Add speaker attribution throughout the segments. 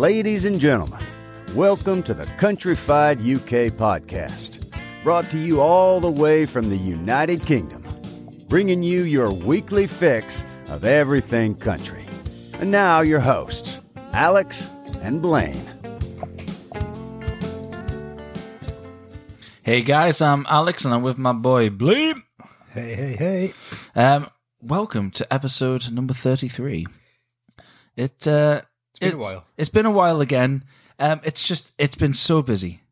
Speaker 1: Ladies and gentlemen, welcome to the Countryfied UK podcast, brought to you all the way from the United Kingdom, bringing you your weekly fix of everything country. And now, your hosts, Alex and Blaine.
Speaker 2: Hey guys, I'm Alex and I'm with my boy Bleep.
Speaker 3: Hey, hey, hey.
Speaker 2: Um, welcome to episode number 33. It, uh,
Speaker 3: been a while.
Speaker 2: It's been a while again. Um, it's just, it's been so busy.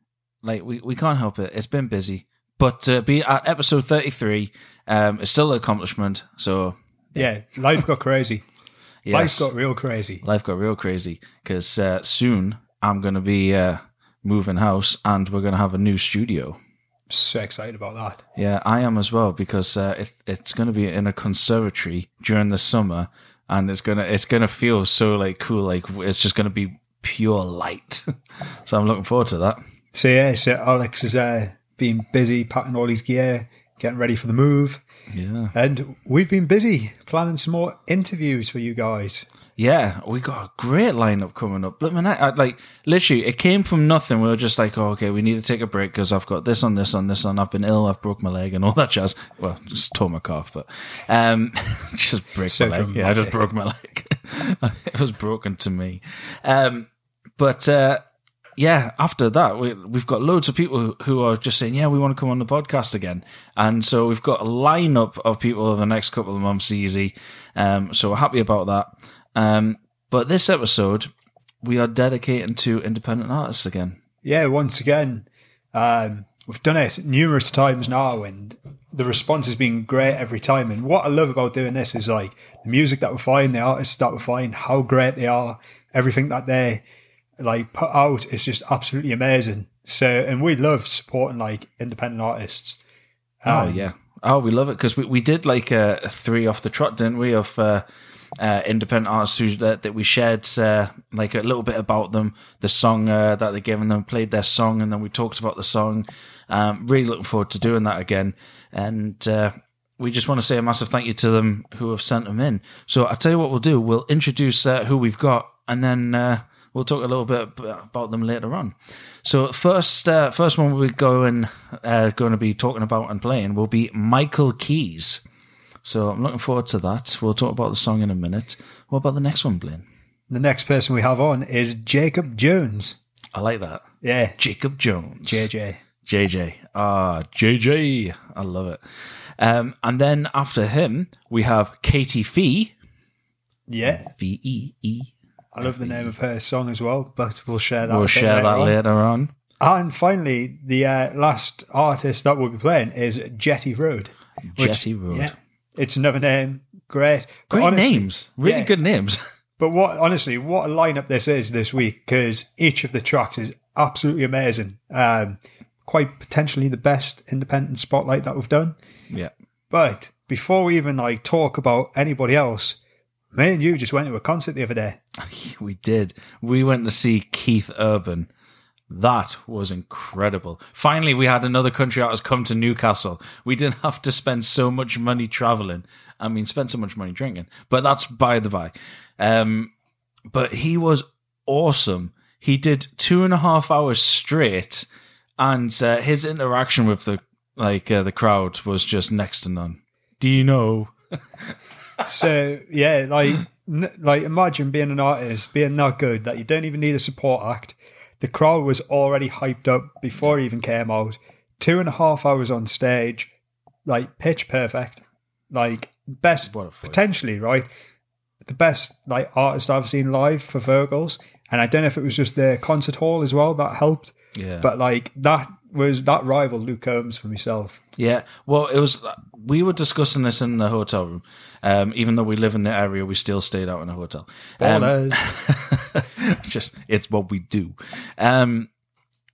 Speaker 2: Like, we, we can't help it. It's been busy. But to be at episode 33 um, is still an accomplishment. So,
Speaker 3: Yeah, life got crazy.
Speaker 2: yes,
Speaker 3: Life got real crazy.
Speaker 2: life got real crazy because uh, soon I'm going to be uh, moving house and we're going to have a new studio.
Speaker 3: So excited about that.
Speaker 2: Yeah, I am as well because uh, it, it's going to be in a conservatory during the summer, and it's gonna it's gonna feel so like cool, like it's just gonna be pure light. so I'm looking forward to that.
Speaker 3: So yeah, so Alex is uh, been busy packing all his gear, getting ready for the move,
Speaker 2: Yeah,
Speaker 3: and we've been busy planning some more interviews for you guys.
Speaker 2: Yeah, we got a great lineup coming up. But man, I, I, like literally, it came from nothing. We were just like, oh, okay, we need to take a break because I've got this on this on this on. I've been ill. I've broke my leg and all that jazz. Well, just tore my calf, but um, just break
Speaker 3: So
Speaker 2: my leg. Yeah, I just broke my leg. it was broken to me. Um, but uh, yeah, after that, we, we've got loads of people who- who are just saying, yeah, we want to come on the podcast again. And so we've got a lineup of people over the next couple of months, easy. Um, so we're happy about that. Um, but this episode, we are dedicating to independent artists again.
Speaker 3: Yeah, once again, um, we've done it numerous times now, and the response has been great every time. And what I love about doing this is like the music that we find, the artists that we find, how great they are, everything that they like put out is just absolutely amazing. So, and we love supporting like independent artists.
Speaker 2: Oh
Speaker 3: Um,
Speaker 2: yeah. Oh, we love it because we, we did like a, a three off the trot, didn't we? Of uh, uh, independent artists who that, that we shared uh, like a little bit about them, the song uh, that they gave, and then played their song, and then we talked about the song. Um, really looking forward to doing that again, and uh, we just want to say a massive thank you to them who have sent them in. So I'll tell you what we'll do: we'll introduce uh, who we've got, and then uh, we'll talk a little bit about them later on. So first, uh, first one we're going uh, going to be talking about and playing will be Michael Keys. So I'm looking forward to that. We'll talk about the song in a minute. What about the next one, Blaine?
Speaker 3: The next person we have on is Jacob Jones.
Speaker 2: I like that.
Speaker 3: Yeah,
Speaker 2: Jacob Jones.
Speaker 3: JJ.
Speaker 2: JJ. Ah, JJ. I love it. Um, and then after him, we have Katie Fee.
Speaker 3: Yeah,
Speaker 2: V E E.
Speaker 3: I love the name of her song as well, but we'll share that.
Speaker 2: We'll share that
Speaker 3: on.
Speaker 2: later on.
Speaker 3: And finally, the uh, last artist that we'll be playing is Jetty Road.
Speaker 2: Jetty Road.
Speaker 3: Yeah, it's another name. Great, But
Speaker 2: Great
Speaker 3: honestly-
Speaker 2: names. Really
Speaker 3: yeah.
Speaker 2: good names.
Speaker 3: But what honestly, what a lineup this is this week because each of the tracks is absolutely amazing. Um, quite potentially the best independent spotlight that we've done.
Speaker 2: yeah.
Speaker 3: But before we even like talk about anybody else, me and you just went to a concert the other day.
Speaker 2: We did. We went to see Keith Urban. That was incredible. Finally, we had another country artist come to Newcastle. We didn't have to spend so much money traveling. I mean, spend so much money drinking, but that's by the by. Um, but he was awesome. He did two and a half hours straight, and uh, his interaction with the like uh, the crowd was just next to none. Do you know?
Speaker 3: So yeah, like like imagine being an artist, being that good that you don't even need a support act. The crowd was already hyped up before he even came out. Two and a half hours on stage, like pitch perfect, like best
Speaker 2: What a fight.
Speaker 3: potentially right, the best like artist I've seen live for vocals. And I don't know if it was just the concert hall as well that helped,
Speaker 2: Yeah.
Speaker 3: but like that was that rival Luke Combs for myself.
Speaker 2: Yeah, well, it was. We were discussing this in the hotel room. Um, even though we live in the area, we still stayed out in a hotel. Um, just it's what we do. Um,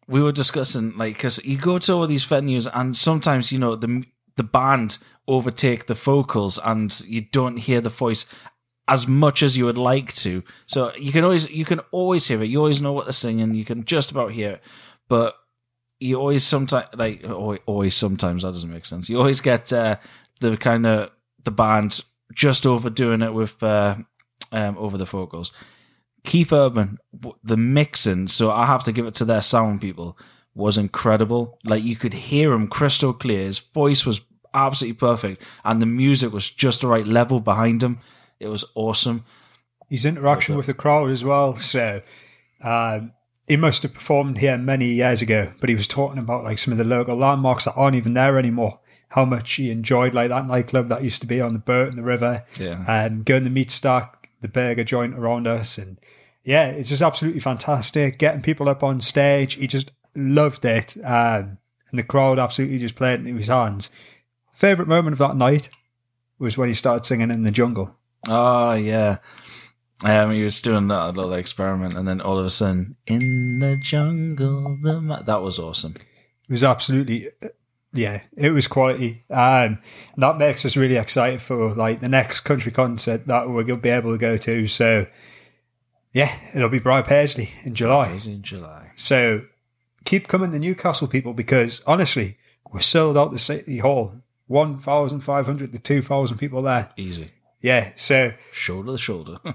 Speaker 2: we were discussing like because you go to all these venues and sometimes you know the the band overtake the vocals and you don't hear the voice as much as you would like to. So you can always you can always hear it. You always know what they're singing. You can just about hear it, but you always sometimes like always, sometimes that doesn't make sense. You always get uh, the kind of the band just overdoing it with uh, um, over the vocals. Keith Urban, the mixing, so I have to give it to their sound people, was incredible. Like you could hear him crystal clear. His voice was absolutely perfect, and the music was just the right level behind him. It was awesome.
Speaker 3: His interaction with the crowd as well. So um, he must have performed here many years ago, but he was talking about like some of the local landmarks that aren't even there anymore. How much he enjoyed like that nightclub that used to be on the boat in the river,
Speaker 2: Yeah.
Speaker 3: and going to meat stack, the burger joint around us, and yeah, it's just absolutely fantastic. Getting people up on stage, he just loved it, um, and the crowd absolutely just played into his hands. Favorite moment of that night was when he started singing in the jungle.
Speaker 2: Oh yeah. Um, he was doing that little experiment, and then all of a sudden, in the jungle, the ma-, that was awesome.
Speaker 3: It was absolutely, yeah, it was quality. Um, and that makes us really excited for like the next country concert that we'll be able to go to. So, yeah, it'll be Brad Paisley in July.
Speaker 2: Was in July.
Speaker 3: So, keep coming to Newcastle, people, because honestly, we're sold out the City Hall. 1,500 to 2,000 people there.
Speaker 2: Easy,
Speaker 3: Yeah, so,
Speaker 2: shoulder to shoulder.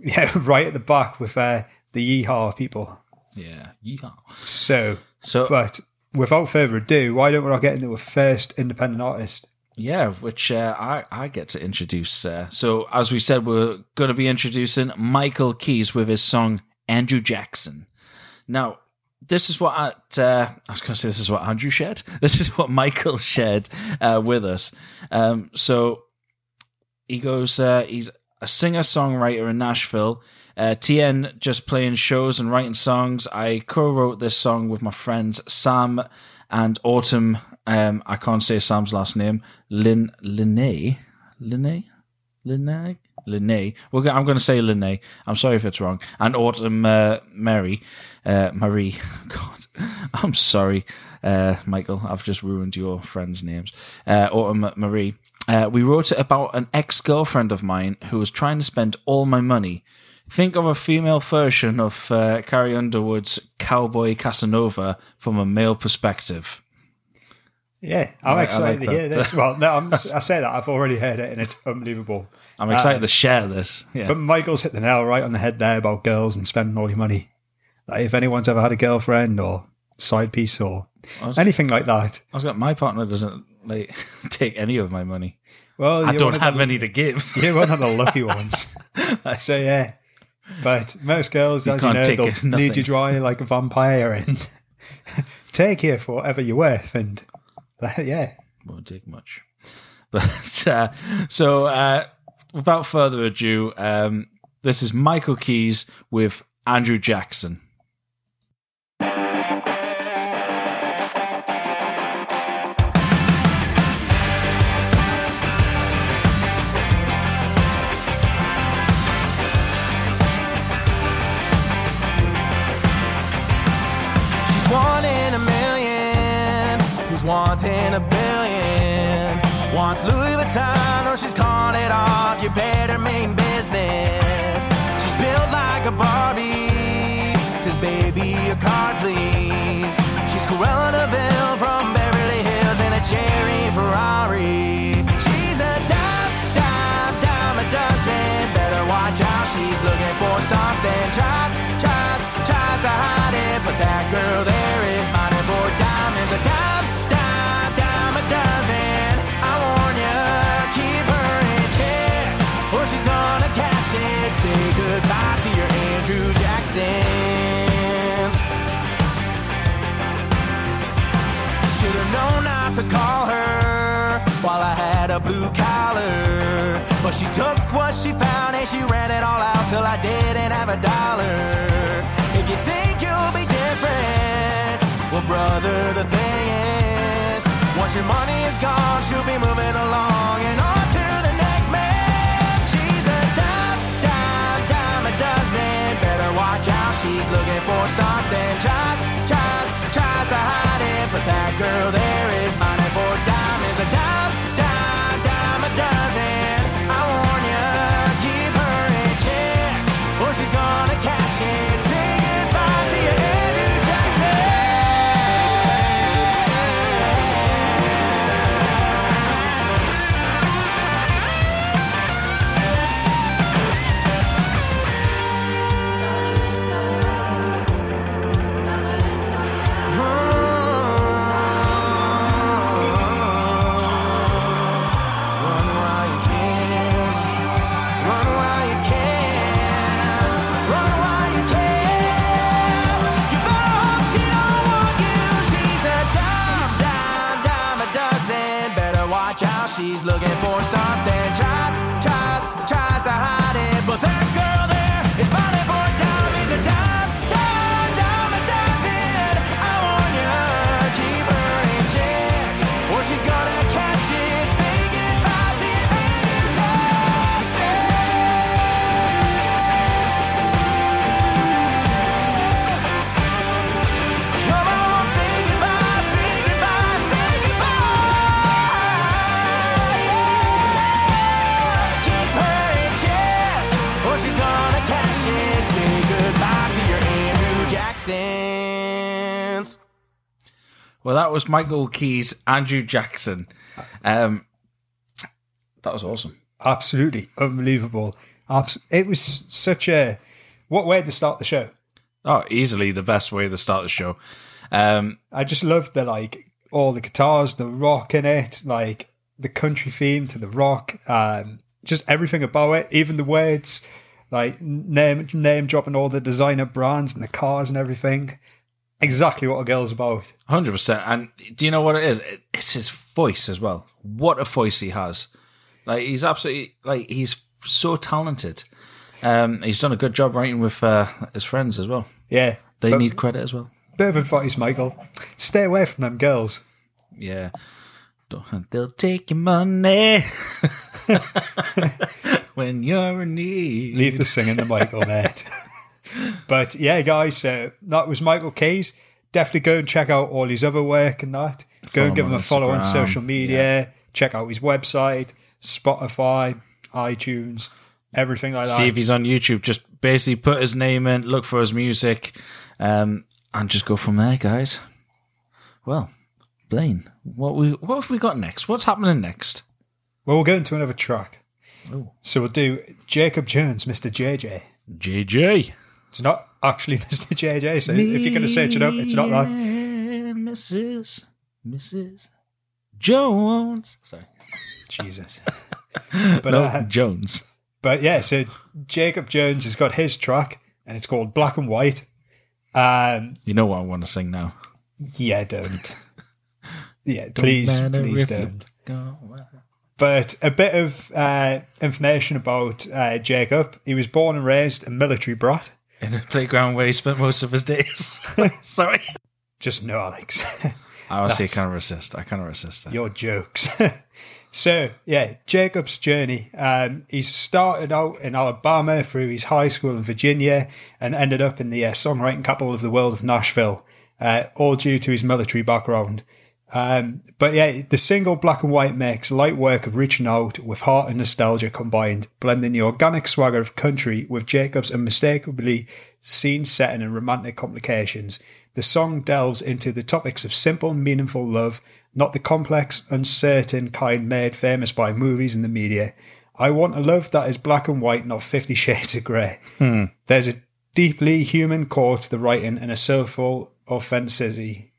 Speaker 3: yeah, right at the back with uh, the Yeehaw people.
Speaker 2: yeah, yeehaw.
Speaker 3: So,
Speaker 2: So
Speaker 3: but without further ado, why don't we all get into a first independent artist?
Speaker 2: Yeah, which uh, I I get to introduce. Uh, so as we said, we're going to be introducing Michael Keys with his song Andrew Jackson. Now, this is what I, uh, I was going to say. This is what Andrew shared. This is what Michael shared uh, with us. Um, so he goes. Uh, he's a singer songwriter in Nashville. Uh, TN just playing shows and writing songs. I co-wrote this song with my friends Sam and Autumn. Um, I can't say Sam's last name. Lin Linnae, Linnae, Linnae, Linnae. I'm going to say Linnae. I'm sorry if it's wrong. And Autumn uh, Mary, uh, Marie. God, I'm sorry, uh, Michael. I've just ruined your friends' names. Uh, Autumn Marie. Uh, we wrote it about an ex girlfriend of mine who was trying to spend all my money. Think of a female version of uh, Carrie Underwood's Cowboy Casanova from a male perspective.
Speaker 3: Yeah, I'm excited
Speaker 2: like
Speaker 3: to hear
Speaker 2: that.
Speaker 3: this. Well, no, I'm, I say that I've already heard it, and it's unbelievable.
Speaker 2: I'm excited to share this. Yeah.
Speaker 3: But Michael's hit the nail right on the head there about girls and spending all your money. Like if anyone's ever had a girlfriend or side piece or
Speaker 2: was-
Speaker 3: anything like that,
Speaker 2: I was like, my partner doesn't like take any of my money.
Speaker 3: well,
Speaker 2: I don't have
Speaker 3: of
Speaker 2: any to give.
Speaker 3: the, You're one of the lucky ones. so yeah, but most girls, as you know, they'll bleed you dry like a vampire and take you for whatever you're worth. And yeah,
Speaker 2: Won't take much. But uh, so, uh, without further ado, um, this is Michael Keys with Andrew Jackson.
Speaker 4: One in a million, who's wanting a billion. Wants Louis Vuitton, or she's calling it off. You better mean business. She's built like a Barbie. Says, baby, your card, please. She's Cruella de Vil from Beverly Hills in a cherry Ferrari. She's a dime, dime, dime a dozen. Better watch out, she's looking for something. Tries, tries, tries to hide it, but that girl there Jacksons. Should've known not to call her while I had a blue collar. But she took what she found and she ran it all out till I didn't have a dollar. If you think you'll be different, well, brother, the thing is, once your money is gone, my child, she's looking for something. Tries, tries, tries to hide it, but that girl there is falling for diamonds and diamonds.
Speaker 2: Well, that was Michael Keys, Andrew Jackson. Um, that was awesome.
Speaker 3: Absolutely unbelievable. Abs- it was such a what way to start the show.
Speaker 2: Oh, easily the best way to start the show. Um,
Speaker 3: I just love the like all the guitars, the rock in it, like the country theme to the rock, um, just everything about it, even the words, like name name dropping all the designer brands and the cars and everything. Exactly what a girl's about.
Speaker 2: Hundred percent. And do you know what it is? It's his voice as well. What a voice he has! Like he's absolutely like he's so talented. Um, he's done a good job writing with uh, his friends as well.
Speaker 3: Yeah,
Speaker 2: They
Speaker 3: but
Speaker 2: need credit as well.
Speaker 3: bit of advice, Michael. Stay away from them girls.
Speaker 2: Yeah. Don't- They'll take your money when you're in need.
Speaker 3: Leave the singing to Michael, mate. But yeah, guys, so that was Michael Keys. Definitely go and check out all his other work and that. Go
Speaker 2: Follow
Speaker 3: and give
Speaker 2: him
Speaker 3: him a follow on social media. Check out his website, Spotify, iTunes, everything like that.
Speaker 2: See if he's on YouTube. Just basically put his name in, look for his music, um, and just go from there, guys. Well, Blaine, what we what have we got next? What's happening next?
Speaker 3: well, we'll go into another track.
Speaker 2: Oh.
Speaker 3: So we'll do Jacob Jones, Mr. JJ.
Speaker 2: JJ.
Speaker 3: It's not actually Mr. JJ, so if you're going to search it up, it's not that.
Speaker 2: Mrs. Mrs. Jones. Sorry.
Speaker 3: Jesus. But,
Speaker 2: no,
Speaker 3: uh,
Speaker 2: Jones.
Speaker 3: But yeah, so Jacob Jones has got his track, and it's called Black and White. Um,
Speaker 2: You know what I want to sing now.
Speaker 3: yeah, don't. Yeah, please,
Speaker 2: matter
Speaker 3: please
Speaker 2: you
Speaker 3: don't. But a bit of uh, information about uh, Jacob. He was born and raised a military brat.
Speaker 2: In a playground where he spent most of his days. Sorry.
Speaker 3: Just no, Alex.
Speaker 2: I honestly can't resist. I can't resist that.
Speaker 3: your jokes. so yeah, Jacob's journey. Um, he started out in Alabama through his high school in Virginia and ended up in the uh, songwriting capital of the world of Nashville, uh, all due to his military background. Um, but yeah, the single Black and White makes light work of reaching out with heart and nostalgia combined, blending the organic swagger of country with Jacob's unmistakably scene setting and romantic complications. The song delves into the topics of simple, meaningful love, not the complex, uncertain kind made famous by movies and the media. I want a love that is black and white, not Fifty Shades of Grey. There's a deeply human core to the writing and a soulful authenticity.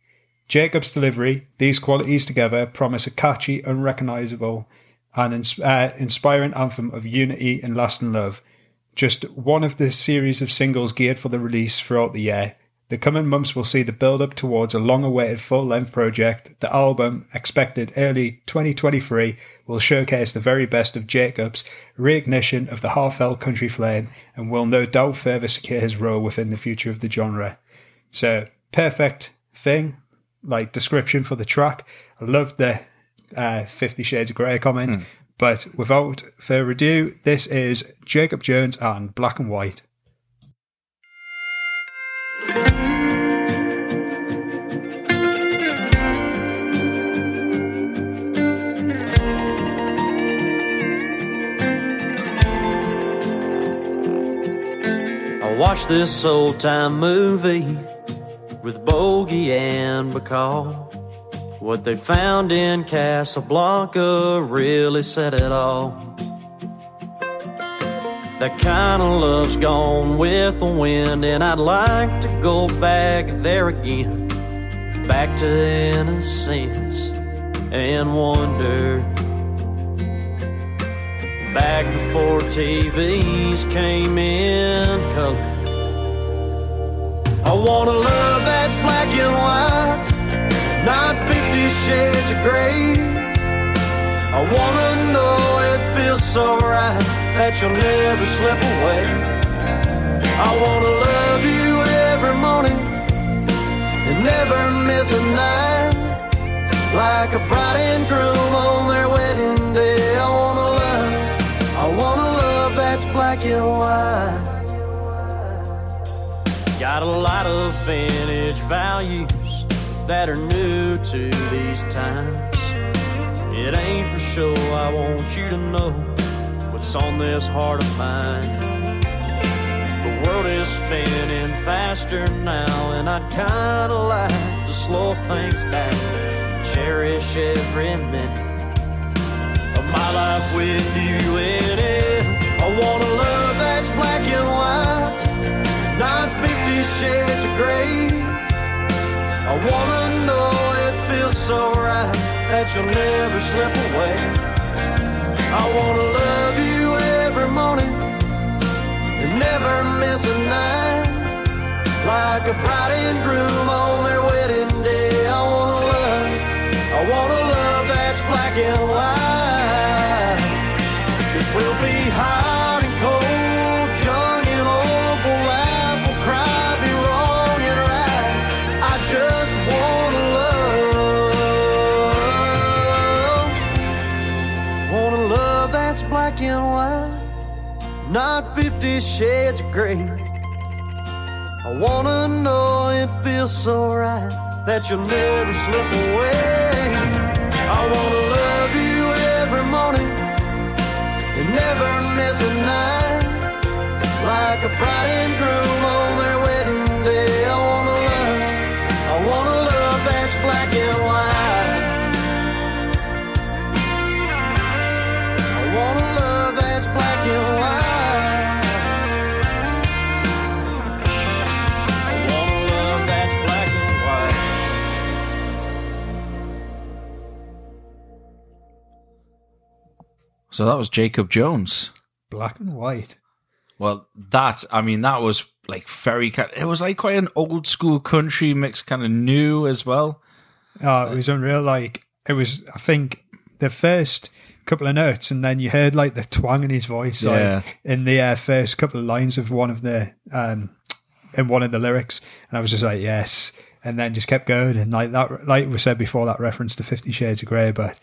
Speaker 3: Jacob's delivery, these qualities together promise a catchy, unrecognizable, and ins- uh, inspiring anthem of unity and lasting love. Just one of the series of singles geared for the release throughout the year. The coming months will see the build up towards a long awaited full length project. The album, expected early 2023, will showcase the very best of Jacob's reignition of the heartfelt country flame and will no doubt further secure his role within the future of the genre. So, perfect thing, like description for the track. I love the uh, Fifty Shades of Grey comment. But without further ado, this is Jacob Jones and Black and White.
Speaker 5: I watched this old time movie with Bogie and Bacall. What they found in Casablanca really said it all. That kind of love's gone with the wind, and I'd like to go back there again. Back to innocence and wonder. Back before TVs came in color. I want a love that's black and white, not fifty shades of gray. I wanna know it feels so right that you'll never slip away. I wanna love you every morning and never miss a night. Like a bride and groom on their wedding day. I wanna love, I wanna love that's black and white. Got a lot of vintage values that are new to these times. It ain't for show, I want you to know what's on this heart of mine. The world is spinning faster now, and I'd kinda like to slow things down. Cherish every minute of my life with you in it. I want a love that's black and white, shades of gray. I wanna know it feels so right that you'll never slip away. I wanna love you every morning and never miss a night. Like a bride and groom on their wedding day. I wanna love, I wanna love that's black and white. Fifty shades of gray. I wanna know it feels so right that you'll never slip away. I wanna love you every morning and never miss a night. Like a bride and groom on their wedding day.
Speaker 2: So that was Jacob Jones.
Speaker 3: Black and white.
Speaker 2: Well, that I mean, that was like very. ki- It was like quite an old school country mix, kind of new as well.
Speaker 3: Oh, it was unreal. Like it was, I think, the first couple of notes, and then you heard like the twang in his voice,
Speaker 2: Yeah.
Speaker 3: like in the uh, first couple of lines of one of the um, in one of the lyrics, and I was just like, yes, and then just kept going, and like that, like we said before, that reference to Fifty Shades of Grey, but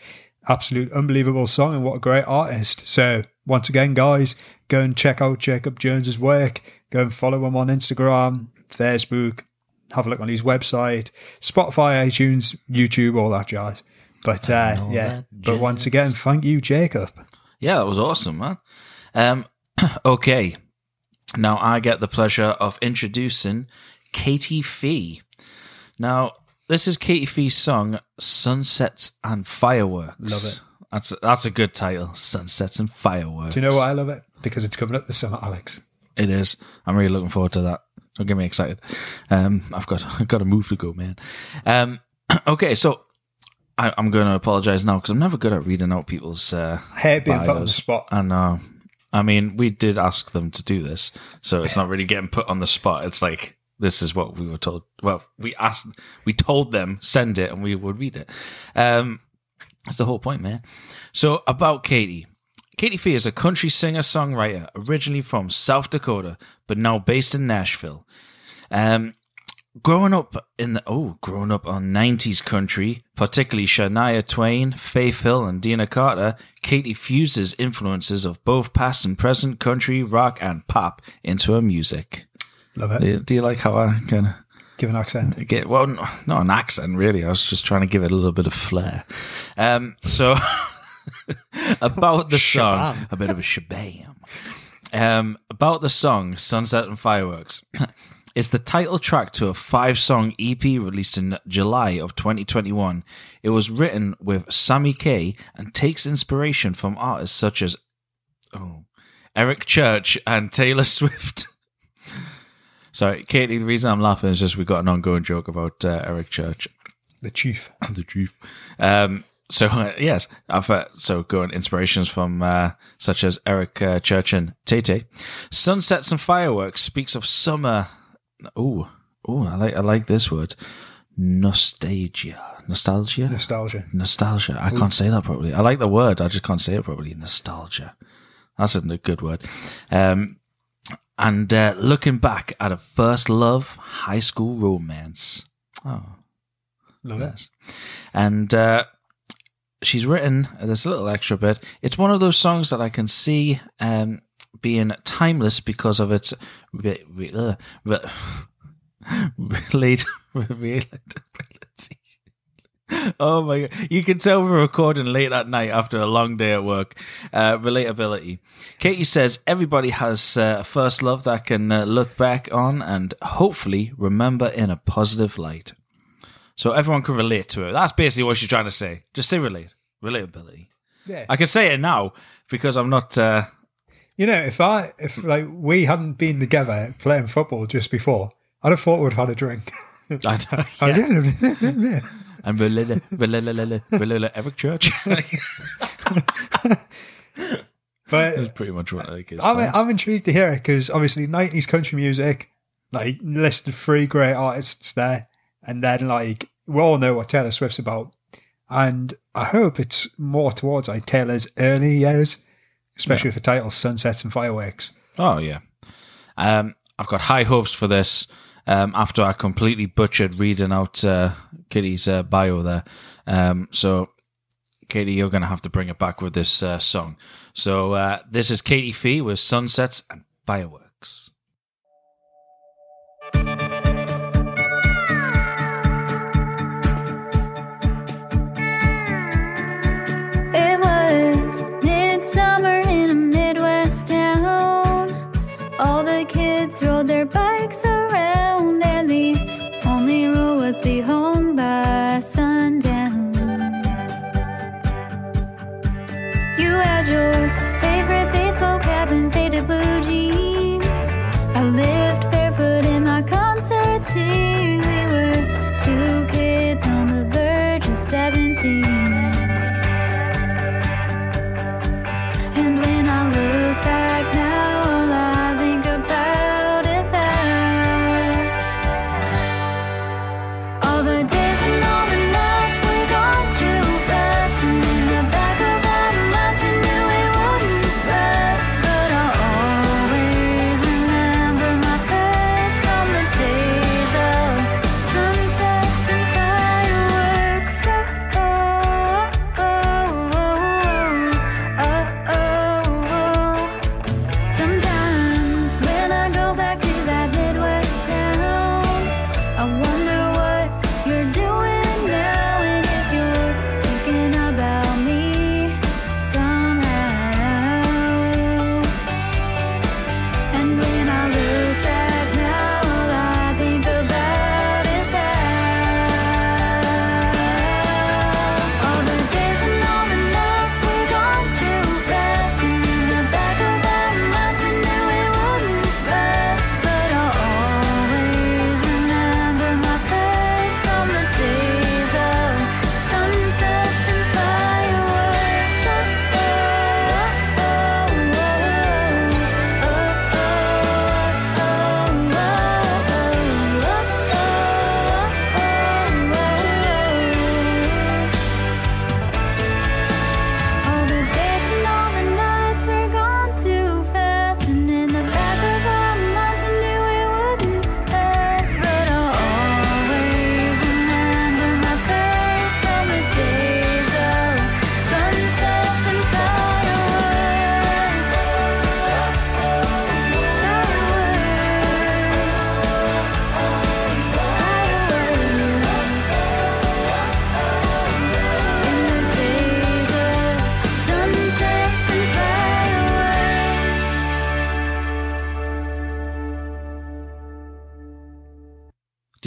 Speaker 3: absolute unbelievable song, and what a great artist. So once again, guys, go and check out Jacob Jones's work. Go and follow him on Instagram, Facebook, have a look on his website, Spotify, iTunes, YouTube, all that jazz. But uh, yeah, but once again, thank you, Jacob.
Speaker 2: Yeah, that was awesome, man. Um, okay, now I get the pleasure of introducing Katie Fee. Now, this is Katie Fee's song "Sunsets and Fireworks."
Speaker 3: Love it.
Speaker 2: That's a, that's a good title, "Sunsets and Fireworks."
Speaker 3: Do you know why I love it? Because it's coming up this summer, Alex.
Speaker 2: It is. I'm really looking forward to that. Don't get me excited. Um, I've got I've got a move to go, man. Um, okay, so I, I'm going to apologize now because I'm never good at reading out people's uh,
Speaker 3: hate being put on the spot.
Speaker 2: I know. I mean, we did ask them to do this, so it's not really getting put on the spot. It's like this is what we were told. Well, we asked, we told them send it, and we would read it. Um, that's the whole point, man. So about Katie. Katie Fee is a country singer songwriter originally from South Dakota, but now based in Nashville. Um, growing up in the oh, growing up on '90s country, particularly Shania Twain, Faith Hill, and Deana Carter, Katie fuses influences of both past and present country, rock, and pop into her music.
Speaker 3: Love
Speaker 2: Do
Speaker 3: it.
Speaker 2: you, do you like how I kind of
Speaker 3: Give an accent.
Speaker 2: get well n- not an accent really. I was just trying to give it a little bit of flair. Um so about the song a bit of a shabam. Um about the song sunset and fireworks. It's the title track to a five song ep released in july of 2021 it was written with sammy K and takes inspiration from artists such as oh eric church and taylor swift Sorry, Katie. The reason I'm laughing is just we've got an ongoing joke about uh, Eric Church,
Speaker 3: The chief.
Speaker 2: the chief. Um, so uh, yes, I've uh, so going inspirations from uh, such as Eric uh, Church and Tay Tay. Sunsets and fireworks speaks of summer. Oh, oh, I like I like this word. Nostalgia, nostalgia,
Speaker 3: Nostalgia.
Speaker 2: nostalgia. I can't say that properly. I like the word. I just can't say it properly. Nostalgia. That's a good word. Um, and uh, looking back at a first love, high school romance. Oh,
Speaker 3: Love it.
Speaker 2: yes. And uh, she's written this little extra bit. It's one of those songs that I can see um, being timeless because of its re- re- uh, re- relate-. Oh my god! You can tell we're recording late at night after a long day at work. Uh, relatability. Katie says everybody has uh, a first love that can uh, look back on and hopefully remember in a positive light.
Speaker 6: so everyone can relate to it. That's basically what she's trying to say. Just say relate, relatability.
Speaker 3: Yeah.
Speaker 6: I can say it now because I'm not. Uh,
Speaker 3: You know, if I if like we hadn't been together playing football just before, I'd have thought we'd had a drink.
Speaker 6: I know, yeah. I'm Relila, Relila, Relila, Eric Church.
Speaker 3: but
Speaker 6: That's pretty much what like it
Speaker 3: I'm,
Speaker 6: sounds.
Speaker 3: I'm intrigued to hear it because obviously 90s country music, like listed three great artists there, and then like we all know what Taylor Swift's about, and I hope it's more towards like Taylor's early years, especially with the title "Sunsets and Fireworks."
Speaker 6: Oh yeah, um, I've got high hopes for this. Um, after I completely butchered reading out uh, Kitty's uh, bio there, um, so Katie, you're going to have to bring it back with this uh, song. So uh, this is Katie Fee with "Sunsets and Fireworks."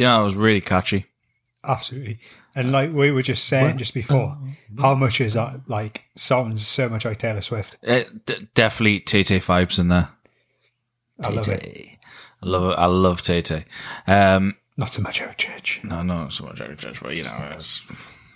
Speaker 6: Yeah, it was really catchy.
Speaker 3: Absolutely, and like we were just saying just before, how much is that like sounds so much like Taylor Swift.
Speaker 6: It, d- definitely Tay Tay vibes in there.
Speaker 3: I love it.
Speaker 6: Tay-Tay. I love it. I love Tay Tay. Um,
Speaker 3: Not so much Eric Church.
Speaker 6: no, not so much Eric Church, but you know, it's,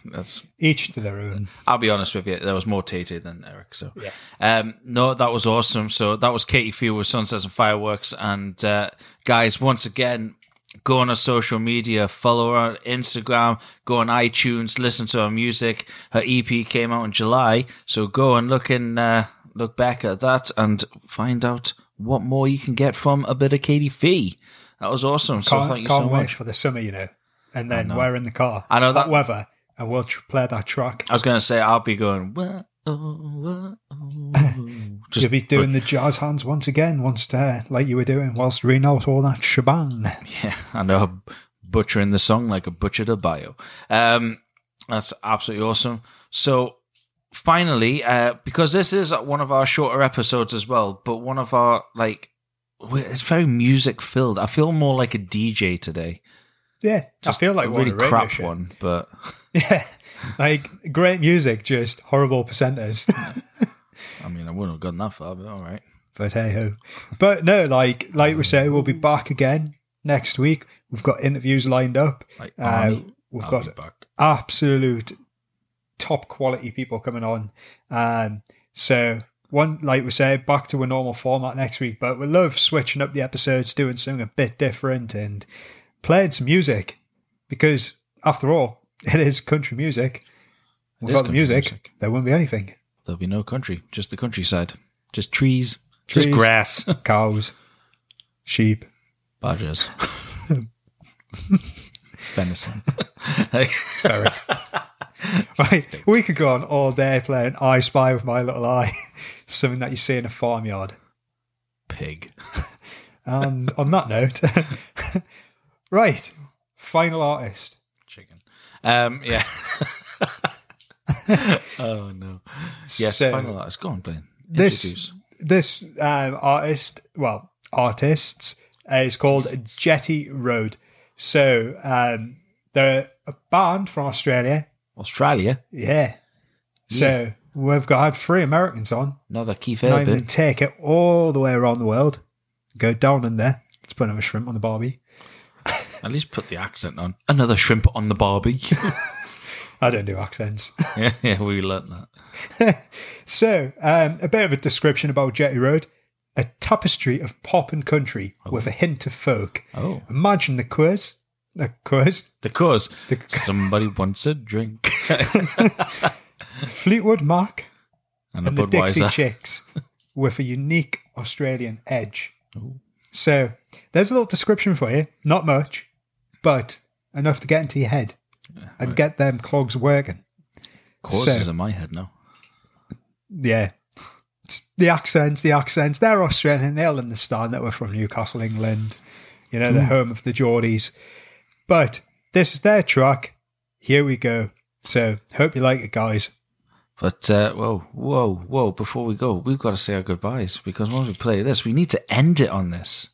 Speaker 6: that's
Speaker 3: Each to their own.
Speaker 6: I'll be honest with you, there was more Tay Tay than Eric. So, Yeah. um, no, that was awesome. So that was Katie Fee with Sunsets and Fireworks. And uh, guys, once again, go on our social media, follow her on Instagram, go on iTunes, listen to her music. Her EP came out in July, so go and look in, uh, look back at that and find out what more you can get from a bit of Katie Fee. That was awesome. So
Speaker 3: Can't,
Speaker 6: thank you
Speaker 3: can't
Speaker 6: so
Speaker 3: wait
Speaker 6: much.
Speaker 3: for the summer, you know. And then we're in the car.
Speaker 6: I know that-
Speaker 3: weather, and we'll tr- play that track.
Speaker 6: I was going to say I'll be going. "Whoa, oh, oh." Just
Speaker 3: You'll be doing the jazz hands once again, once uh, like you were doing, whilst reading out all that shebang.
Speaker 6: Yeah, I know butchering the song like a butchered a bio. Um, that's absolutely awesome. So finally, uh, because this is one of our shorter episodes as well, but one of our like it's very music filled. I feel more like a DJ today.
Speaker 3: Yeah, I feel like
Speaker 2: a really crap one, but
Speaker 3: Yeah, like great music, just horrible percenters.
Speaker 2: I mean, I wouldn't have gone that far, but all right.
Speaker 3: but hey ho. But no, like like we say, we'll be back again next week. We've got interviews lined up.
Speaker 2: Like,
Speaker 3: Uh, we've
Speaker 2: I'll
Speaker 3: got absolute top quality people coming on. Um, so one, like we say, back to a normal format next week. But we love switching up the episodes, doing something a bit different, and playing some music because, after all, it is country music. Without the music,
Speaker 2: music.
Speaker 3: there wouldn't be anything.
Speaker 2: There'll be no country, just the countryside, just trees,
Speaker 3: Trees.
Speaker 2: just grass,
Speaker 3: Cows, sheep.
Speaker 2: badgers, venison.
Speaker 3: Ferret. right, we could go on all day playing I Spy with My Little Eye, something that you see in a farmyard.
Speaker 2: Pig.
Speaker 3: And on that note, right, final artist.
Speaker 2: Chicken. Um, yeah. oh no. Yes,
Speaker 3: So,
Speaker 2: final artist. Go on, Blaine.
Speaker 3: this
Speaker 2: Introduce.
Speaker 3: this um, artist, well, artists, uh, is called Jetty Road. So um, they're a band from Australia.
Speaker 2: Australia.
Speaker 3: Yeah. So we've got had three Americans on.
Speaker 2: Another Keith
Speaker 3: Now
Speaker 2: Urban.
Speaker 3: take it all the way around the world. Go down in there. Let's put another shrimp on the barbie.
Speaker 2: At least put the accent on. Another shrimp on the barbie.
Speaker 3: I don't do accents.
Speaker 2: yeah, yeah, we learnt that.
Speaker 3: So, um, a bit of a description about Jetty Road. A tapestry of pop and country with a hint of folk.
Speaker 2: Oh.
Speaker 3: Imagine the quiz. The quiz.
Speaker 2: The Corrs. Somebody wants a drink.
Speaker 3: Fleetwood Mac
Speaker 2: And
Speaker 3: and the Dixie Chicks with a unique Australian edge. So, there's a little description for you. Not much, but enough to get into your head and get them clogs working.
Speaker 2: Causes
Speaker 3: So-
Speaker 2: in my head now.
Speaker 3: Yeah. It's the accents, the accents, they're Australian. They'll understand that we're from Newcastle, England, you know, the home of the Geordies. But this is their track. Here we go. So, hope you like it, guys.
Speaker 2: But uh, whoa, whoa, whoa! Before we go, we've got to say our goodbyes because when we play this, we need to end it on this.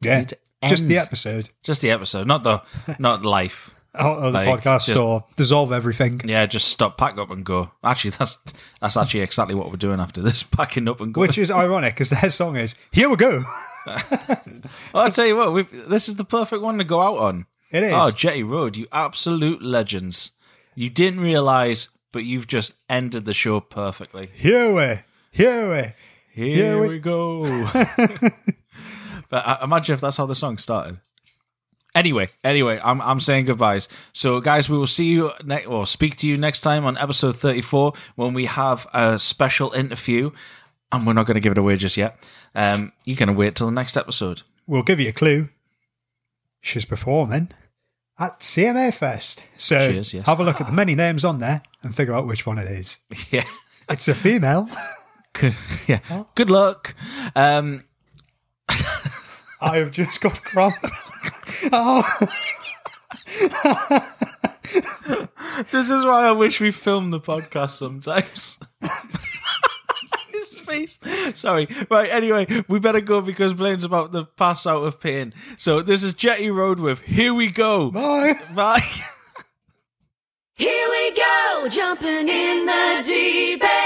Speaker 3: Yeah.
Speaker 2: To
Speaker 3: Just the episode.
Speaker 2: Just the episode, not the not life.
Speaker 3: Out of the
Speaker 2: Like,
Speaker 3: podcast
Speaker 2: just-
Speaker 3: or dissolve everything.
Speaker 2: Yeah, just stop, pack up, and go. Actually, that's that's actually exactly what we're doing after this: packing up and going.
Speaker 3: Which is ironic because their song is Here We Go.
Speaker 2: I'll tell you what, we've, this is the perfect one to go out on.
Speaker 3: It is.
Speaker 2: Oh, Jetty Road, you absolute legends! You didn't realize, but you've just ended the show perfectly.
Speaker 3: Here we, here we.
Speaker 2: Here
Speaker 3: Yeah, we-
Speaker 2: we go. But uh, imagine if that's how the song started. Anyway, anyway, I'm I'm saying goodbyes. So, guys, we will see you next, or speak to you next time on episode 34 when we have a special interview, and we're not going to give it away just yet. Um, you can wait till the next episode.
Speaker 3: We'll give you a clue. She's performing at CMA Fest. So
Speaker 2: She is, yes.
Speaker 3: have a look at the many names on there and figure out which one it is.
Speaker 2: Yeah,
Speaker 3: It's a female.
Speaker 2: good, yeah. Good luck. Um,
Speaker 3: I have just got cramp. oh,
Speaker 2: This is why I wish we filmed the podcast sometimes. His face. Sorry. Right, anyway, we better go because Blaine's about to pass out of pain. So this is Jetty Road with Here We Go.
Speaker 3: bye.
Speaker 2: Bye.
Speaker 7: Here we go, jumping in the deep end.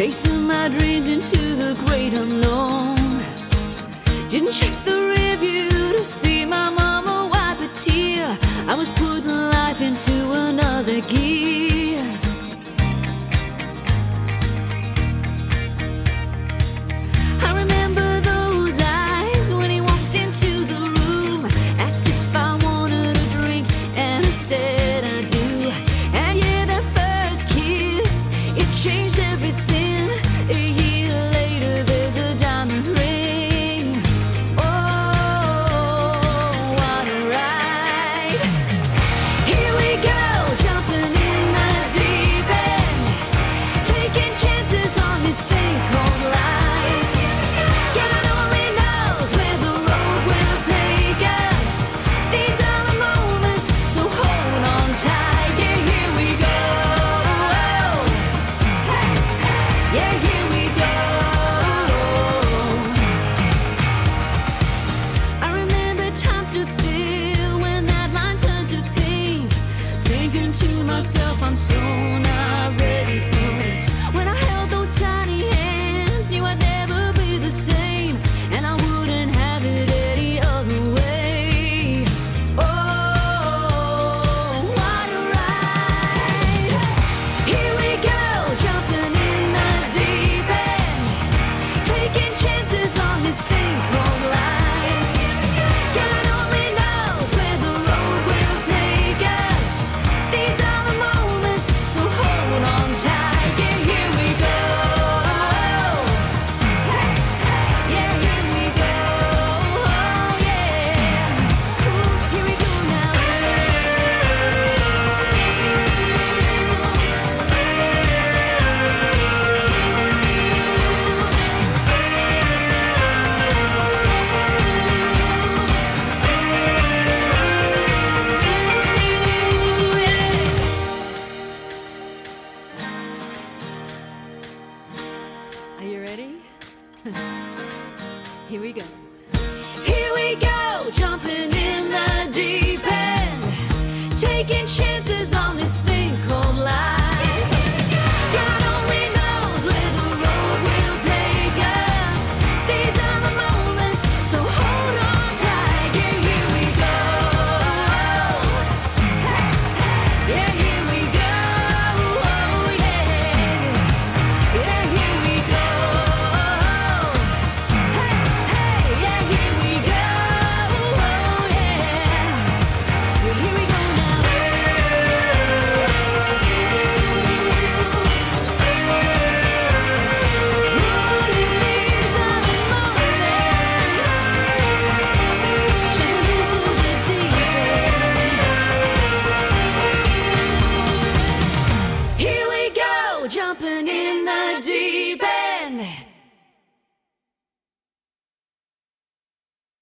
Speaker 7: Chasing my dreams into the great unknown. Didn't check the review to see my mama wipe a tear. I was putting life into another gear. Here we go. Here we go, jumping in the deep end, taking chances.